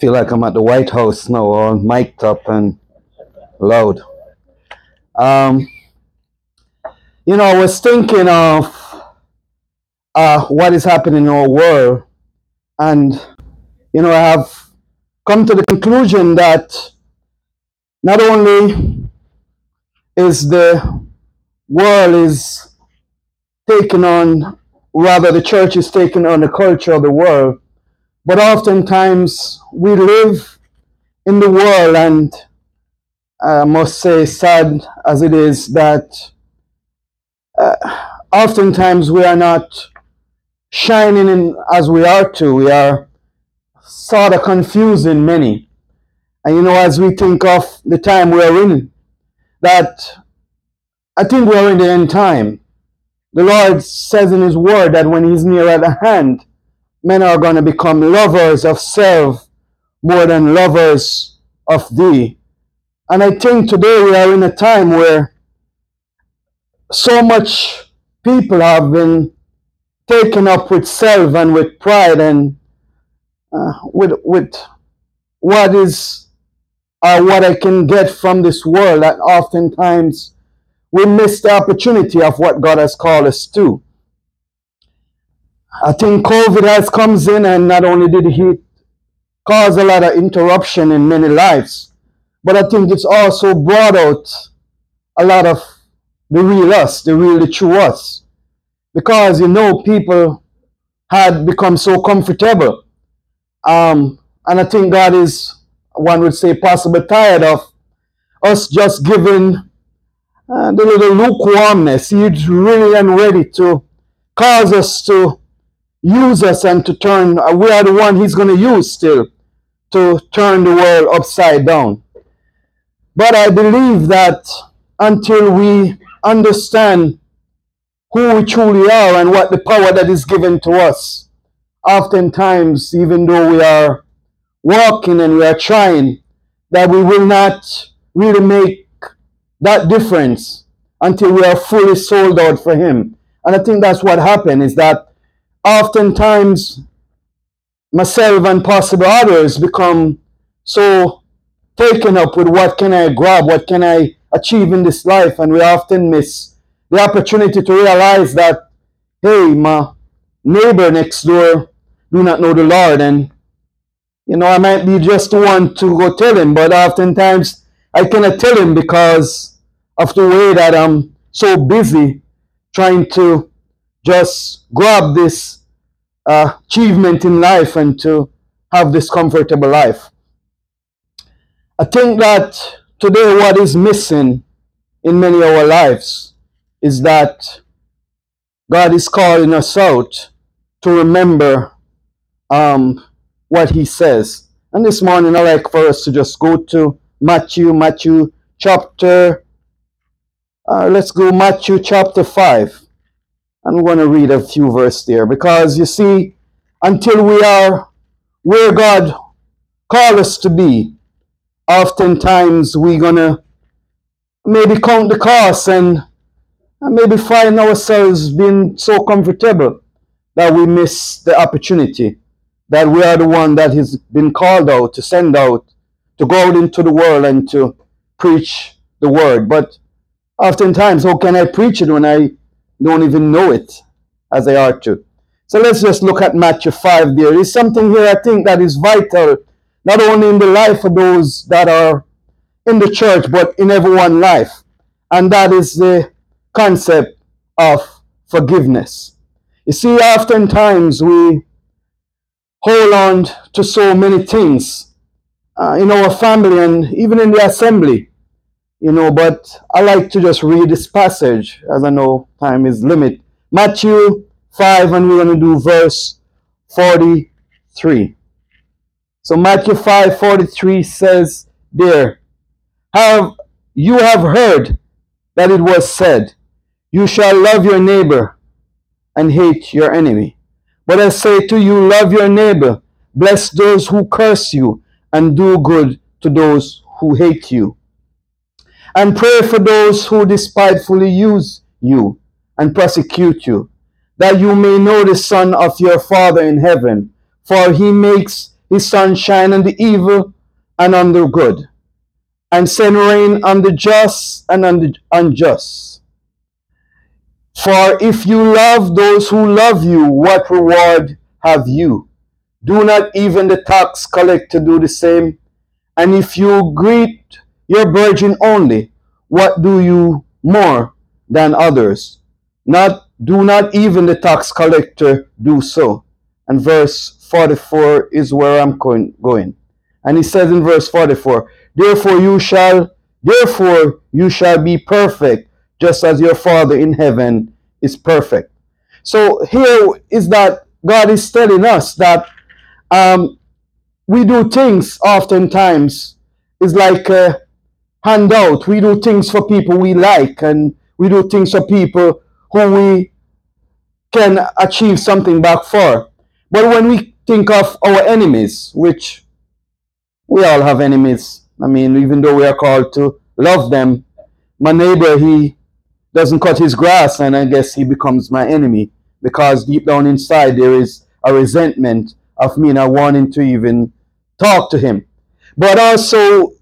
Feel like I'm at the White House now, all mic'd up and loud. Um, you know, I was thinking of uh, what is happening in our world, and you know, I have come to the conclusion that not only is the world is taking on, rather the church is taking on the culture of the world, but oftentimes we live in the world, and I must say, sad as it is, that uh, oftentimes we are not shining in as we are to. We are sort of confusing many. And you know, as we think of the time we are in, that I think we are in the end time. The Lord says in His Word that when He's near at hand, men are going to become lovers of self more than lovers of Thee. And I think today we are in a time where so much people have been taken up with self and with pride and uh, with with what is uh, what I can get from this world that oftentimes we miss the opportunity of what God has called us to. I think COVID has comes in and not only did he cause a lot of interruption in many lives, but I think it's also brought out a lot of the real us, the real, the true us. Because, you know, people had become so comfortable. Um, and I think God is, one would say, possibly tired of us just giving uh, the little lukewarmness. He's really and ready to cause us to use us and to turn, uh, we are the one He's going to use still to turn the world upside down. But I believe that until we understand who we truly are and what the power that is given to us, oftentimes, even though we are walking and we are trying, that we will not really make that difference until we are fully sold out for Him. And I think that's what happened is that oftentimes myself and possible others become so taken up with what can I grab, what can I achieve in this life, and we often miss the opportunity to realize that, hey, my neighbor next door do not know the Lord, and you know I might be just the one to go tell him, but oftentimes I cannot tell him because of the way that I'm so busy trying to just grab this uh, achievement in life and to have this comfortable life. I think that today what is missing in many of our lives is that God is calling us out to remember um, what He says. And this morning, I like for us to just go to Matthew, Matthew chapter, uh, let's go Matthew chapter 5. We're going to read a few verses there because you see, until we are where God called us to be, oftentimes we're going to maybe count the cost and maybe find ourselves being so comfortable that we miss the opportunity that we are the one that has been called out to send out to go out into the world and to preach the word. But oftentimes how can i preach it when i don't even know it as they ought to. So let's just look at matthew 5 there. Is something here i think that is vital not only in the life of those that are in the church but in everyone's life. And that is the concept of forgiveness. You see oftentimes we hold on to so many things uh, in our family and even in the assembly you know but i like to just read this passage as i know time is limit. Matthew 5 and we're going to do verse 43 so matthew 5 43 says there have you have heard that it was said you shall love your neighbor and hate your enemy but I say to you, love your neighbor, bless those who curse you, and do good to those who hate you. And pray for those who despitefully use you and persecute you, that you may know the Son of your Father in heaven, for he makes his sun shine on the evil and on the good, and send rain on the just and on the unjust. For if you love those who love you, what reward have you? Do not even the tax collector do the same? And if you greet your virgin only, what do you more than others? Not do not even the tax collector do so. And verse 44 is where I'm going. going. And he says in verse 44, Therefore you shall therefore you shall be perfect, just as your Father in heaven is perfect. So here is that God is telling us that um, we do things oftentimes is like a handout. We do things for people we like, and we do things for people who we can achieve something back for. But when we think of our enemies, which we all have enemies, I mean, even though we are called to love them, my neighbor, he doesn't cut his grass, and I guess he becomes my enemy because deep down inside there is a resentment of me not wanting to even talk to him. But also,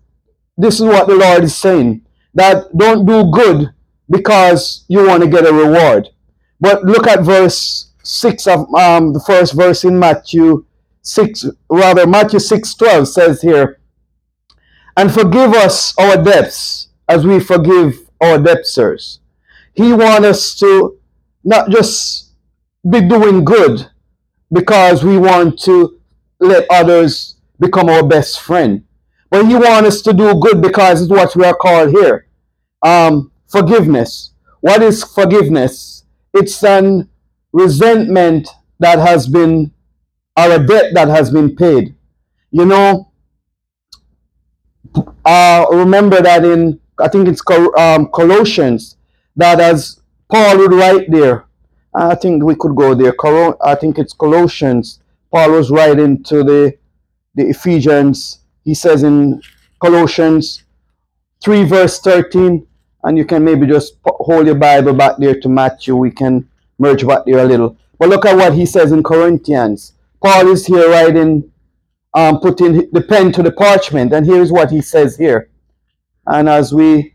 this is what the Lord is saying that don't do good because you want to get a reward. But look at verse 6 of um, the first verse in Matthew 6, rather, Matthew 6 12 says here, And forgive us our debts as we forgive our debtors. He wants us to not just be doing good because we want to let others become our best friend, but He wants us to do good because it's what we are called here. Um, forgiveness. What is forgiveness? It's an resentment that has been, or a debt that has been paid. You know, uh, remember that in, I think it's um, Colossians, that as Paul would write there, I think we could go there. I think it's Colossians. Paul was writing to the, the Ephesians. He says in Colossians 3, verse 13, and you can maybe just hold your Bible back there to Matthew. We can merge back there a little. But look at what he says in Corinthians. Paul is here writing, um, putting the pen to the parchment, and here's what he says here. And as we,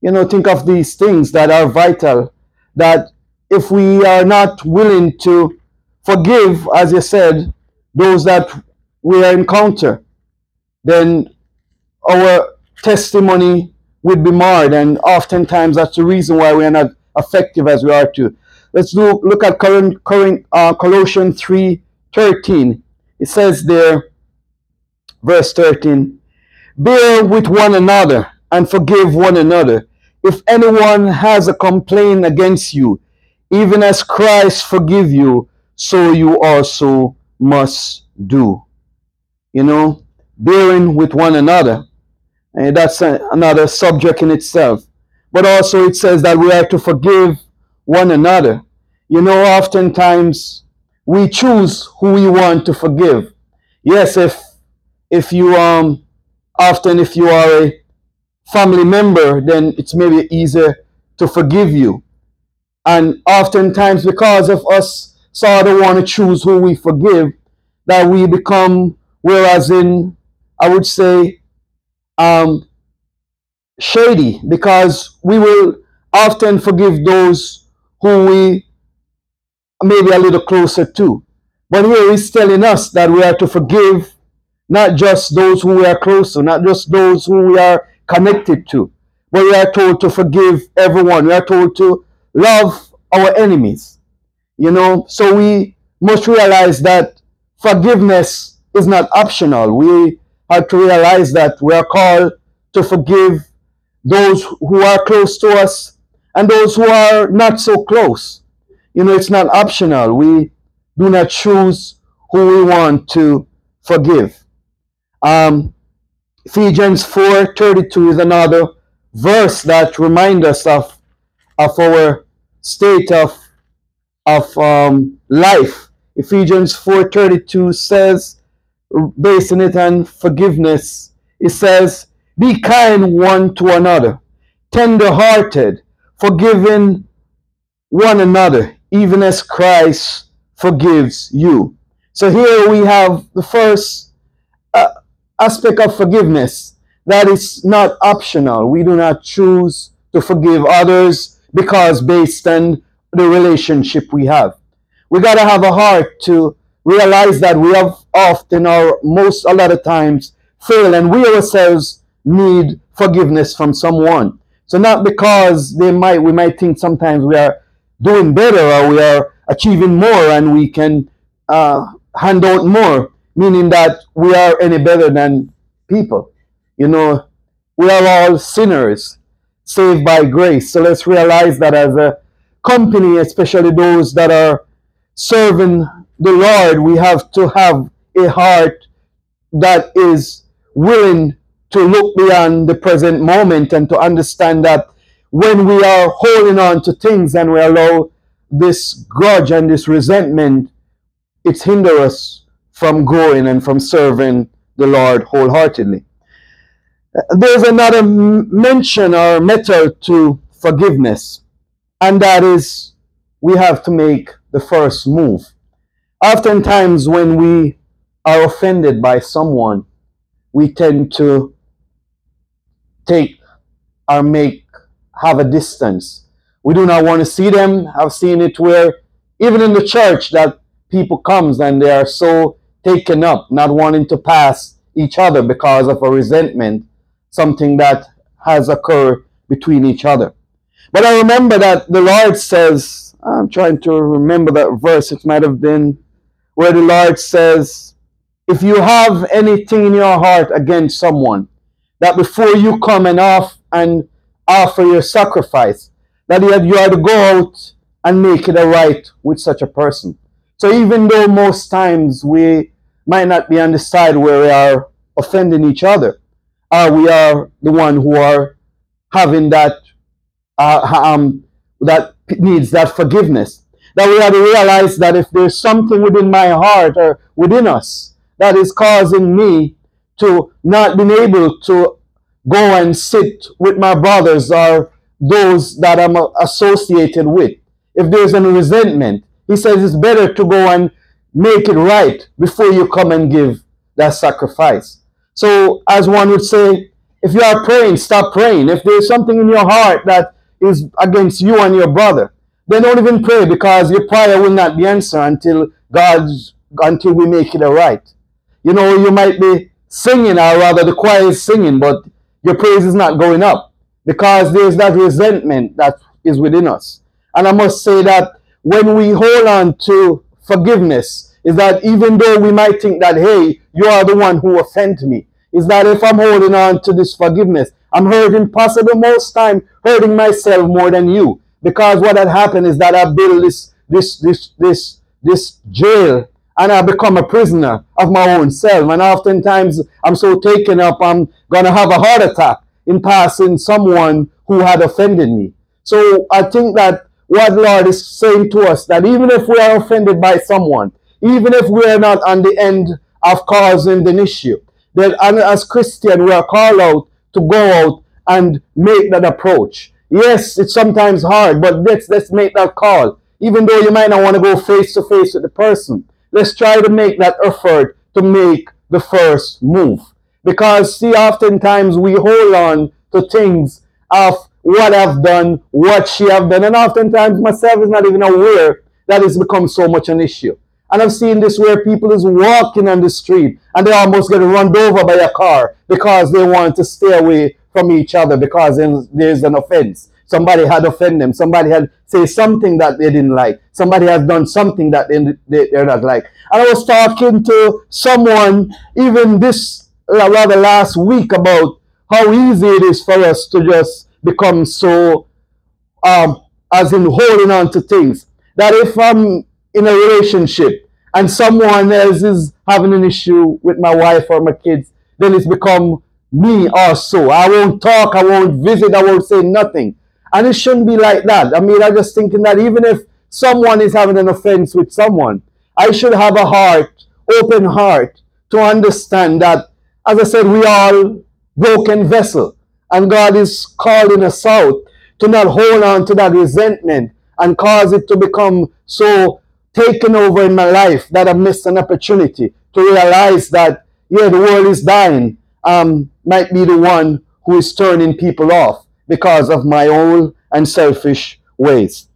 you know, think of these things that are vital, that if we are not willing to forgive, as you said, those that we encounter, then our testimony would be marred, and oftentimes that's the reason why we are not effective as we are to. Let's do, look at current, current, uh, Colossians 3 13. It says there, verse 13, Bear with one another and forgive one another. If anyone has a complaint against you, even as Christ forgive you, so you also must do. You know, bearing with one another. And that's another subject in itself. But also it says that we are to forgive one another. You know, oftentimes we choose who we want to forgive. Yes, if if you um often if you are a family member, then it's maybe easier to forgive you. And oftentimes, because of us sort of want to choose who we forgive, that we become, whereas in, I would say, um, shady, because we will often forgive those who we maybe a little closer to. But here he's telling us that we are to forgive not just those who we are close to, not just those who we are connected to, but we are told to forgive everyone. We are told to love our enemies. You know, so we must realize that forgiveness is not optional. We have to realize that we are called to forgive those who are close to us and those who are not so close. You know, it's not optional. We do not choose who we want to forgive. Um, Ephesians 4:32 is another verse that reminds us of, of our state of of um, life. Ephesians 4:32 says, basing it on forgiveness, it says, "Be kind one to another, tender-hearted, forgiving one another, even as Christ forgives you." So here we have the first uh, aspect of forgiveness that is not optional. We do not choose to forgive others because based on the relationship we have. We got to have a heart to realize that we have often or most a lot of times fail and we ourselves need forgiveness from someone. So not because they might we might think sometimes we are doing better or we are achieving more and we can uh, hand out more, meaning that we are any better than people. You know, we are all sinners saved by grace. So let's realize that as a company, especially those that are serving the Lord, we have to have a heart that is willing to look beyond the present moment and to understand that when we are holding on to things and we allow this grudge and this resentment, it hinders us from growing and from serving the Lord wholeheartedly. There's another mention or method to forgiveness, and that is we have to make the first move. Oftentimes, when we are offended by someone, we tend to take or make have a distance. We do not want to see them. I've seen it where even in the church that people comes and they are so taken up, not wanting to pass each other because of a resentment, something that has occurred between each other. But I remember that the Lord says, I'm trying to remember that verse, it might have been where the Lord says, if you have anything in your heart against someone, that before you come and off and offer your sacrifice, that you are to go out and make it a right with such a person. So even though most times we might not be on the side where we are offending each other, uh, we are the one who are having that uh, um, that needs that forgiveness. That we have to realize that if there's something within my heart or within us that is causing me to not being able to go and sit with my brothers or those that I'm associated with. If there's any resentment, he says it's better to go and make it right before you come and give that sacrifice. So, as one would say, if you are praying, stop praying. If there's something in your heart that is against you and your brother, then don't even pray because your prayer will not be answered until God's until we make it right. You know, you might be singing, or rather the choir is singing, but your praise is not going up because there's that resentment that is within us. And I must say that when we hold on to forgiveness, is that even though we might think that, hey, you are the one who offended me, is that if I'm holding on to this forgiveness, I'm hurting possibly most time hurting myself more than you. Because what had happened is that I build this this this this this jail and I become a prisoner of my own self. And oftentimes I'm so taken up, I'm going to have a heart attack in passing someone who had offended me. So I think that what Lord is saying to us, that even if we are offended by someone, even if we are not on the end of causing an issue, that as Christian we are called out to go out and make that approach. Yes, it's sometimes hard, but let's let's make that call. Even though you might not want to go face to face with the person, let's try to make that effort to make the first move. Because see, oftentimes we hold on to things of what I've done, what she have done, and oftentimes myself is not even aware that it's become so much an issue. And I've seen this where people is walking on the street and they almost get run over by a car because they want to stay away from each other because there's an offense. Somebody had offended them. Somebody had say something that they didn't like. Somebody has done something that they, they, they're not like. And I was talking to someone even this rather last week about how easy it is for us to just become so, um, as in holding on to things. That if I'm in a relationship and someone else is having an issue with my wife or my kids, then it's become me also. I won't talk, I won't visit, I won't say nothing. And it shouldn't be like that. I mean, I'm just thinking that even if someone is having an offense with someone, I should have a heart, open heart, to understand that, as I said, we all broken vessel. And God is calling us out to not hold on to that resentment and cause it to become so taken over in my life that I missed an opportunity to realize that, yeah, the world is dying, um, might be the one who is turning people off because of my own and selfish ways.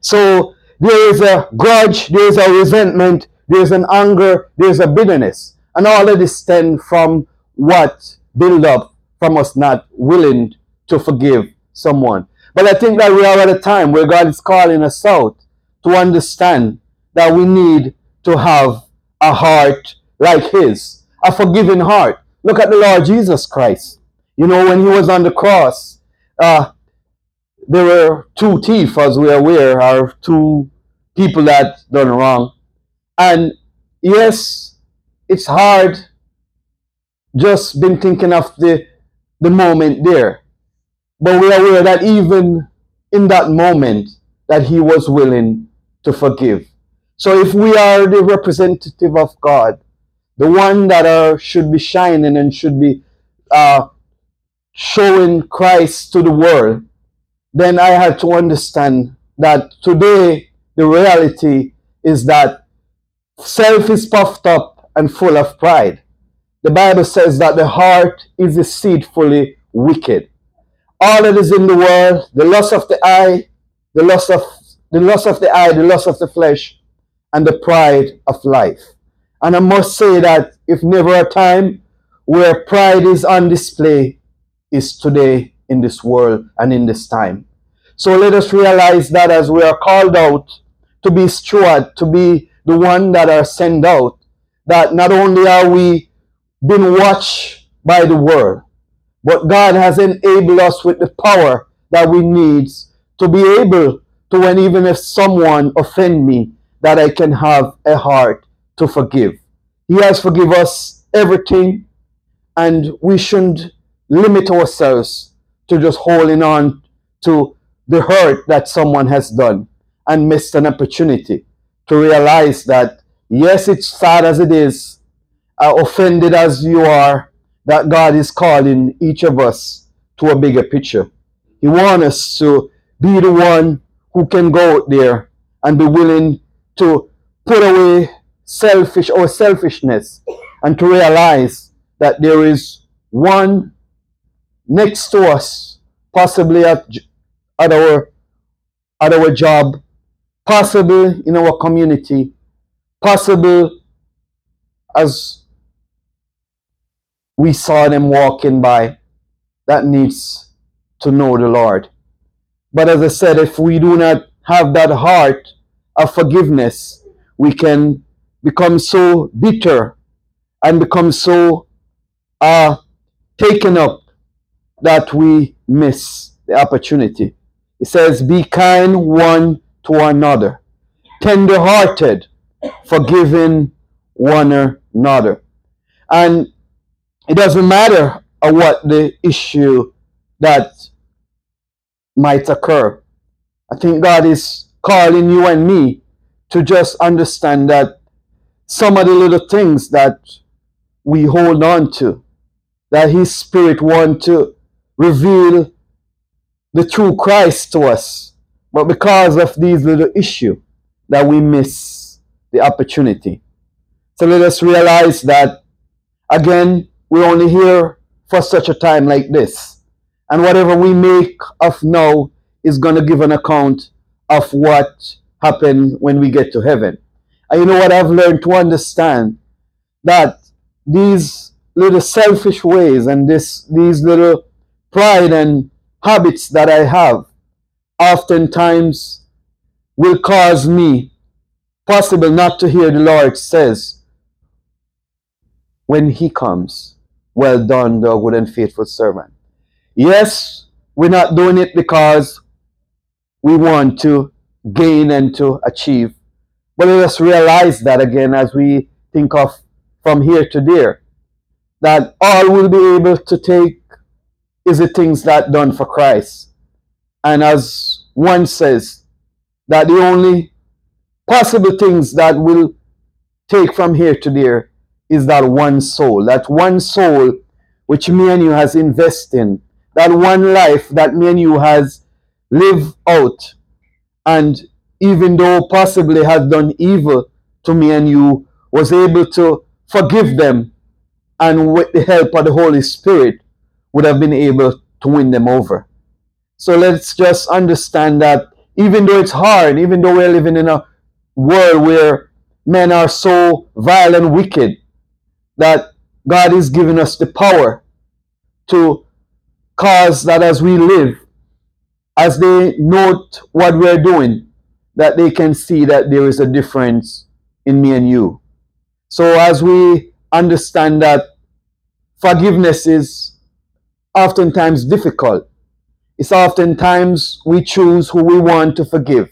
So there is a grudge, there is a resentment, there is an anger, there is a bitterness. And all of this stem from what build up from us not willing to forgive someone. But I think that we are at a time where God is calling us out to understand that we need to have a heart like His, a forgiving heart. Look at the Lord Jesus Christ. You know, when He was on the cross, uh, there were two thieves, as we are aware, or two people that done wrong. And yes, it's hard just been thinking of the, the moment there. But we are aware that even in that moment, that he was willing to forgive. So if we are the representative of God, the one that are, should be shining and should be uh, showing Christ to the world, then I had to understand that today the reality is that self is puffed up and full of pride. The Bible says that the heart is deceitfully wicked. All that is in the world, the lust of the eye, the lust of the lust of the eye, the lust of the flesh, and the pride of life. And I must say that if never a time where pride is on display is today in this world and in this time. So let us realize that as we are called out to be steward, to be the one that are sent out, that not only are we being watched by the world, but God has enabled us with the power that we need to be able to when even if someone offend me, that I can have a heart to forgive. He has forgiven us everything, and we shouldn't limit ourselves to just holding on to the hurt that someone has done and missed an opportunity to realize that yes, it's sad as it is, uh, offended as you are, that God is calling each of us to a bigger picture. He wants us to be the one who can go out there and be willing to put away selfish or selfishness and to realize that there is one next to us, possibly at, at our at our job, possible in our community, possible as we saw them walking by, that needs to know the Lord. But as I said, if we do not have that heart of forgiveness, we can become so bitter and become so uh, taken up that we miss the opportunity. It says, Be kind one to another, tender hearted, forgiving one another. And it doesn't matter uh, what the issue that might occur. I think God is calling you and me to just understand that some of the little things that we hold on to, that His Spirit wants to reveal the true Christ to us. But because of these little issues, that we miss the opportunity. So let us realize that, again, we're only here for such a time like this. And whatever we make of now is going to give an account of what happened when we get to heaven. And you know what I've learned to understand? That these little selfish ways and this these little pride and habits that I have oftentimes will cause me possible not to hear the Lord says when he comes, well done, thou good and faithful servant. Yes, we're not doing it because we want to gain and to achieve. But let us realize that again as we think of from here to there, that all we'll be able to take is the things that done for Christ. And as one says, that the only possible things that will take from here to there is that one soul. That one soul which me and you has invested in. That one life that me and you has lived out. And even though possibly has done evil to me and you, was able to forgive them and with the help of the Holy Spirit, would have been able to win them over. So let's just understand that even though it's hard, even though we're living in a world where men are so vile and wicked, that God is giving us the power to cause that as we live, as they note what we're doing, that they can see that there is a difference in me and you. So as we understand that forgiveness is oftentimes difficult, it's oftentimes we choose who we want to forgive.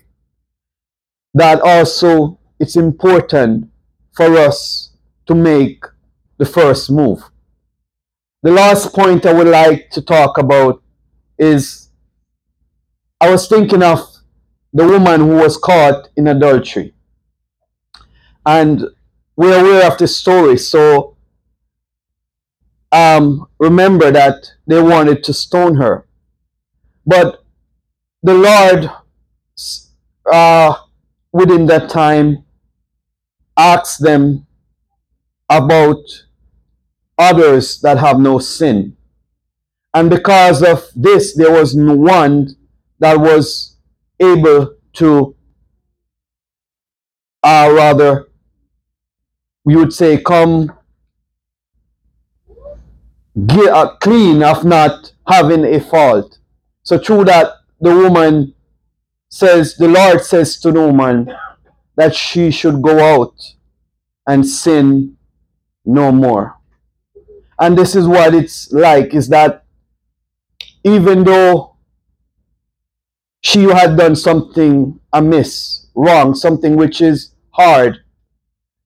That also it's important for us to make the first move. The last point I would like to talk about is I was thinking of the woman who was caught in adultery. And we're aware of this story, so um, remember that they wanted to stone her. But the Lord, uh, within that time, asked them about others that have no sin. And because of this, there was no one that was able to, uh, rather, we would say, come clean of not having a fault. So through that, the woman says, the Lord says to the woman that she should go out and sin no more. And this is what it's like, is that even though she had done something amiss, wrong, something which is hard,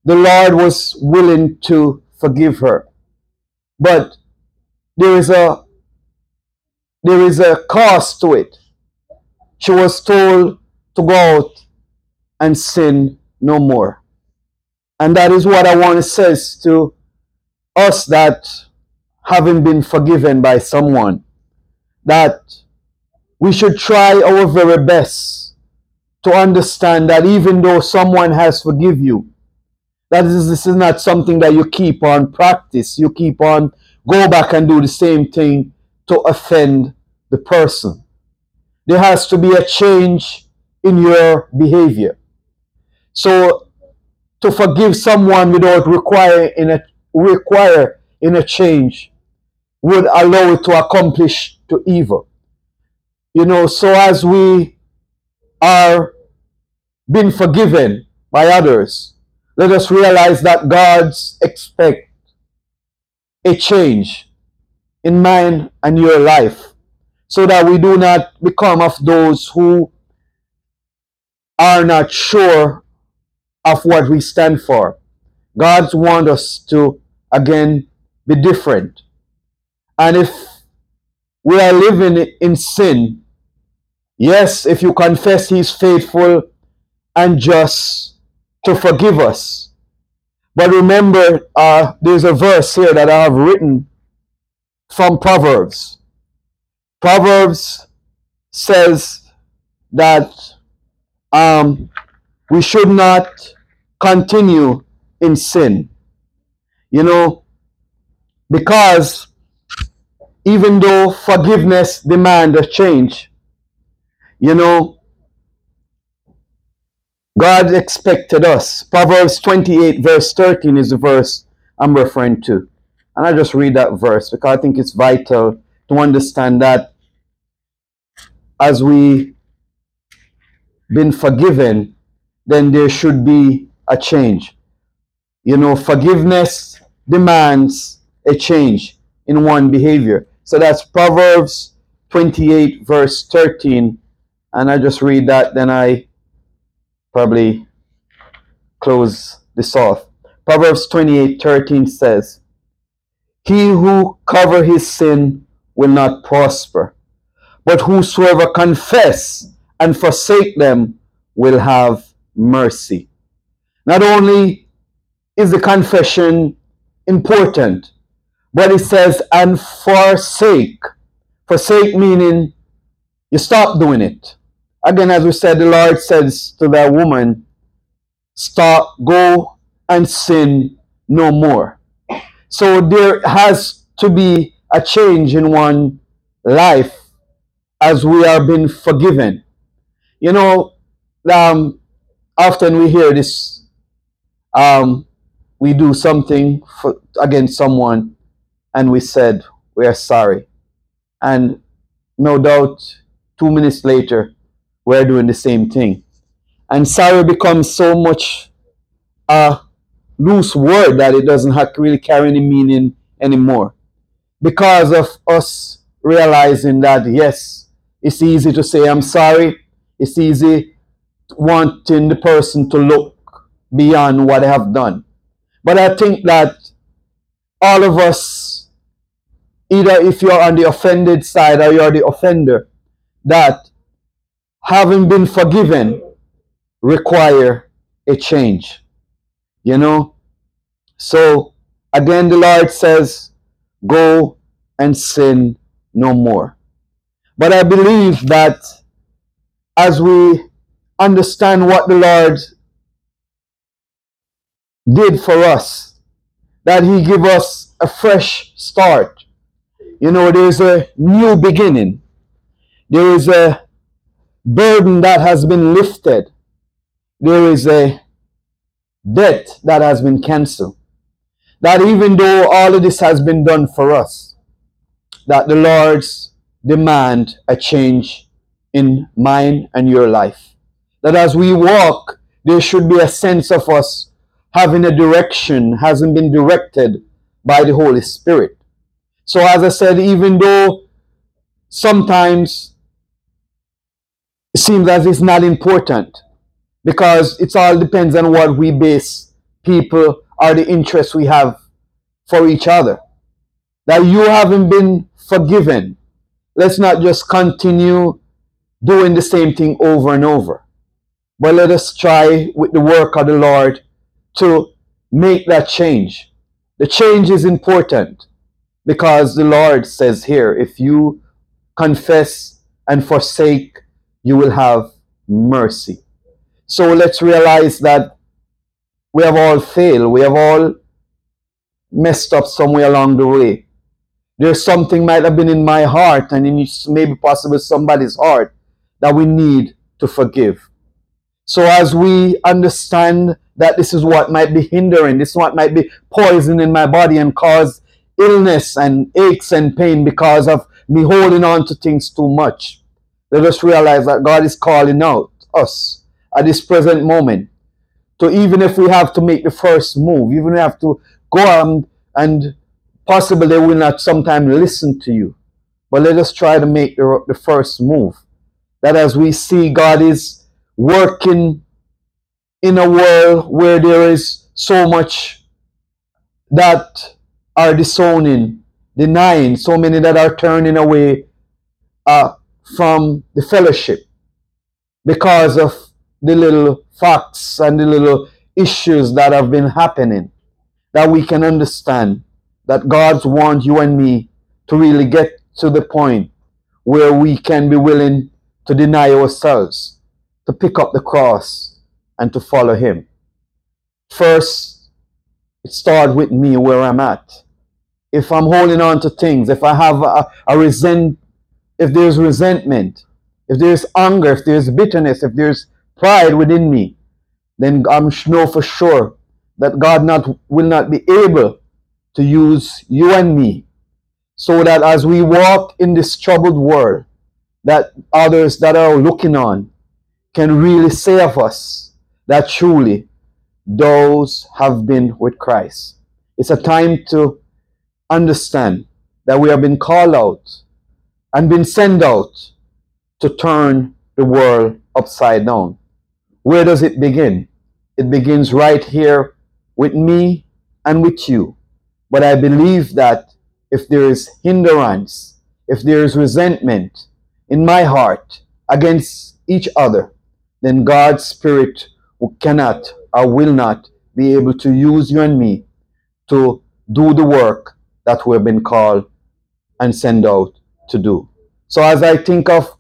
the Lord was willing to forgive her. But there is a there is a cost to it. She was told to go out and sin no more. And that is what I want to say to us that having been forgiven by someone, that we should try our very best to understand that even though someone has forgive you, that is, this is not something that you keep on practice. You keep on go back and do the same thing to offend the person. There has to be a change in your behavior. So to forgive someone without require in a require in a change would allow it to accomplish to evil. You know, so as we are being forgiven by others, let us realize that God's expect a change in mine and your life so that we do not become of those who are not sure of what we stand for. God wants us to, again, be different. And if we are living in sin, yes, if you confess, He's faithful and just to forgive us. But remember, uh, there's a verse here that I have written from Proverbs. Proverbs says that um, we should not continue in sin. You know, because even though forgiveness demands a change, you know, God expected us. Proverbs 28, verse 13 is the verse I'm referring to. And I just read that verse because I think it's vital to understand that as we been forgiven, then there should be a change. You know, forgiveness demands a change in one behavior. So that's Proverbs 28, verse 13. And I just read that, then I probably close this off. Proverbs 28, 13 says, He who cover his sin will not prosper, but whosoever confess and forsake them will have mercy. Not only is the confession important, but it says, and forsake. Forsake meaning you stop doing it. Again, as we said, the Lord says to that woman, stop, go and sin no more. So there has to be a change in one life as we are being forgiven. You know, um, often we hear this um, we do something for, against someone and we said we are sorry and no doubt two minutes later we're doing the same thing. And sorry becomes so much a loose word that it doesn't really carry any meaning anymore. Because of us realizing that yes it's easy to say i'm sorry. It's easy wanting the person to look beyond what they have done. But i think that all of us either if you're on the offended side or you're the offender that having been forgiven require a change you know? So again the lord says go and sin no more. But i believe that as we understand what the lord did for us that he give us a fresh start. You know there's a new beginning. There is a burden that has been lifted there is a debt that has been canceled. That even though all of this has been done for us, that the Lord's demand a change in mine and your life. That as we walk, there should be a sense of us having a direction, hasn't been directed by the Holy Spirit. So as I said, even though sometimes it seems as it's not important, because it all depends on what we base people or the interests we have for each other. That you haven't been forgiven. Let's not just continue doing the same thing over and over. But let us try with the work of the Lord to make that change. The change is important because the Lord says here, if you confess and forsake, you will have mercy. So let's realize that we have all failed. We have all messed up somewhere along the way. There's something might have been in my heart and in maybe possibly somebody's heart that we need to forgive. So as we understand that this is what might be hindering, this is what might be poison in my body and cause illness and aches and pain because of me holding on to things too much. Let us realize that God is calling out us at this present moment. So even if we have to make the first move, even we have to go on and possibly they will not sometimes listen to you. But let us try to make the, the first move. That as we see God is working in a world where there is so much that are disowning, denying, so many that are turning away uh, from the fellowship because of the little facts and the little issues that have been happening, that we can understand that God's want you and me to really get to the point where we can be willing to deny ourselves, to pick up the cross, and to follow Him. First, it starts with me where I'm at. If I'm holding on to things, if I have a, a resent, if there's resentment, if there's anger, if there's bitterness, if there's pride within me, then I'm know for sure that God not will not be able to use you and me so that as we walk in this troubled world that others that are looking on can really say of us that truly those have been with Christ. It's a time to understand that we have been called out and been sent out to turn the world upside down. Where does it begin? It begins right here with me and with you. But I believe that if there is hindrance, if there is resentment in my heart against each other, then God's Spirit cannot or will not be able to use you and me to do the work that we've been called and sent out to do. So as I think of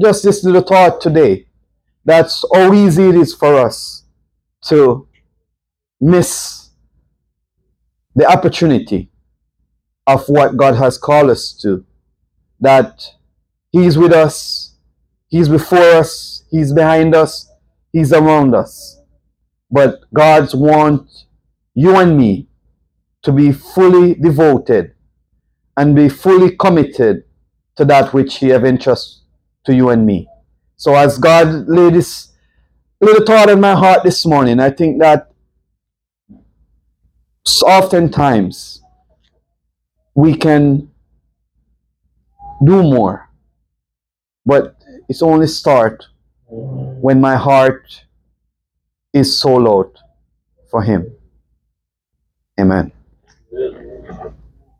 just this little thought today, that's how easy it is for us to miss the opportunity of what God has called us to. That He's with us, He's before us, He's behind us, He's around us. But God's want you and me to be fully devoted and be fully committed to that which He have entrusted to you and me. So as God laid this little thought in my heart this morning, I think that oftentimes we can do more, but it's only start when my heart is sold out for Him. Amen.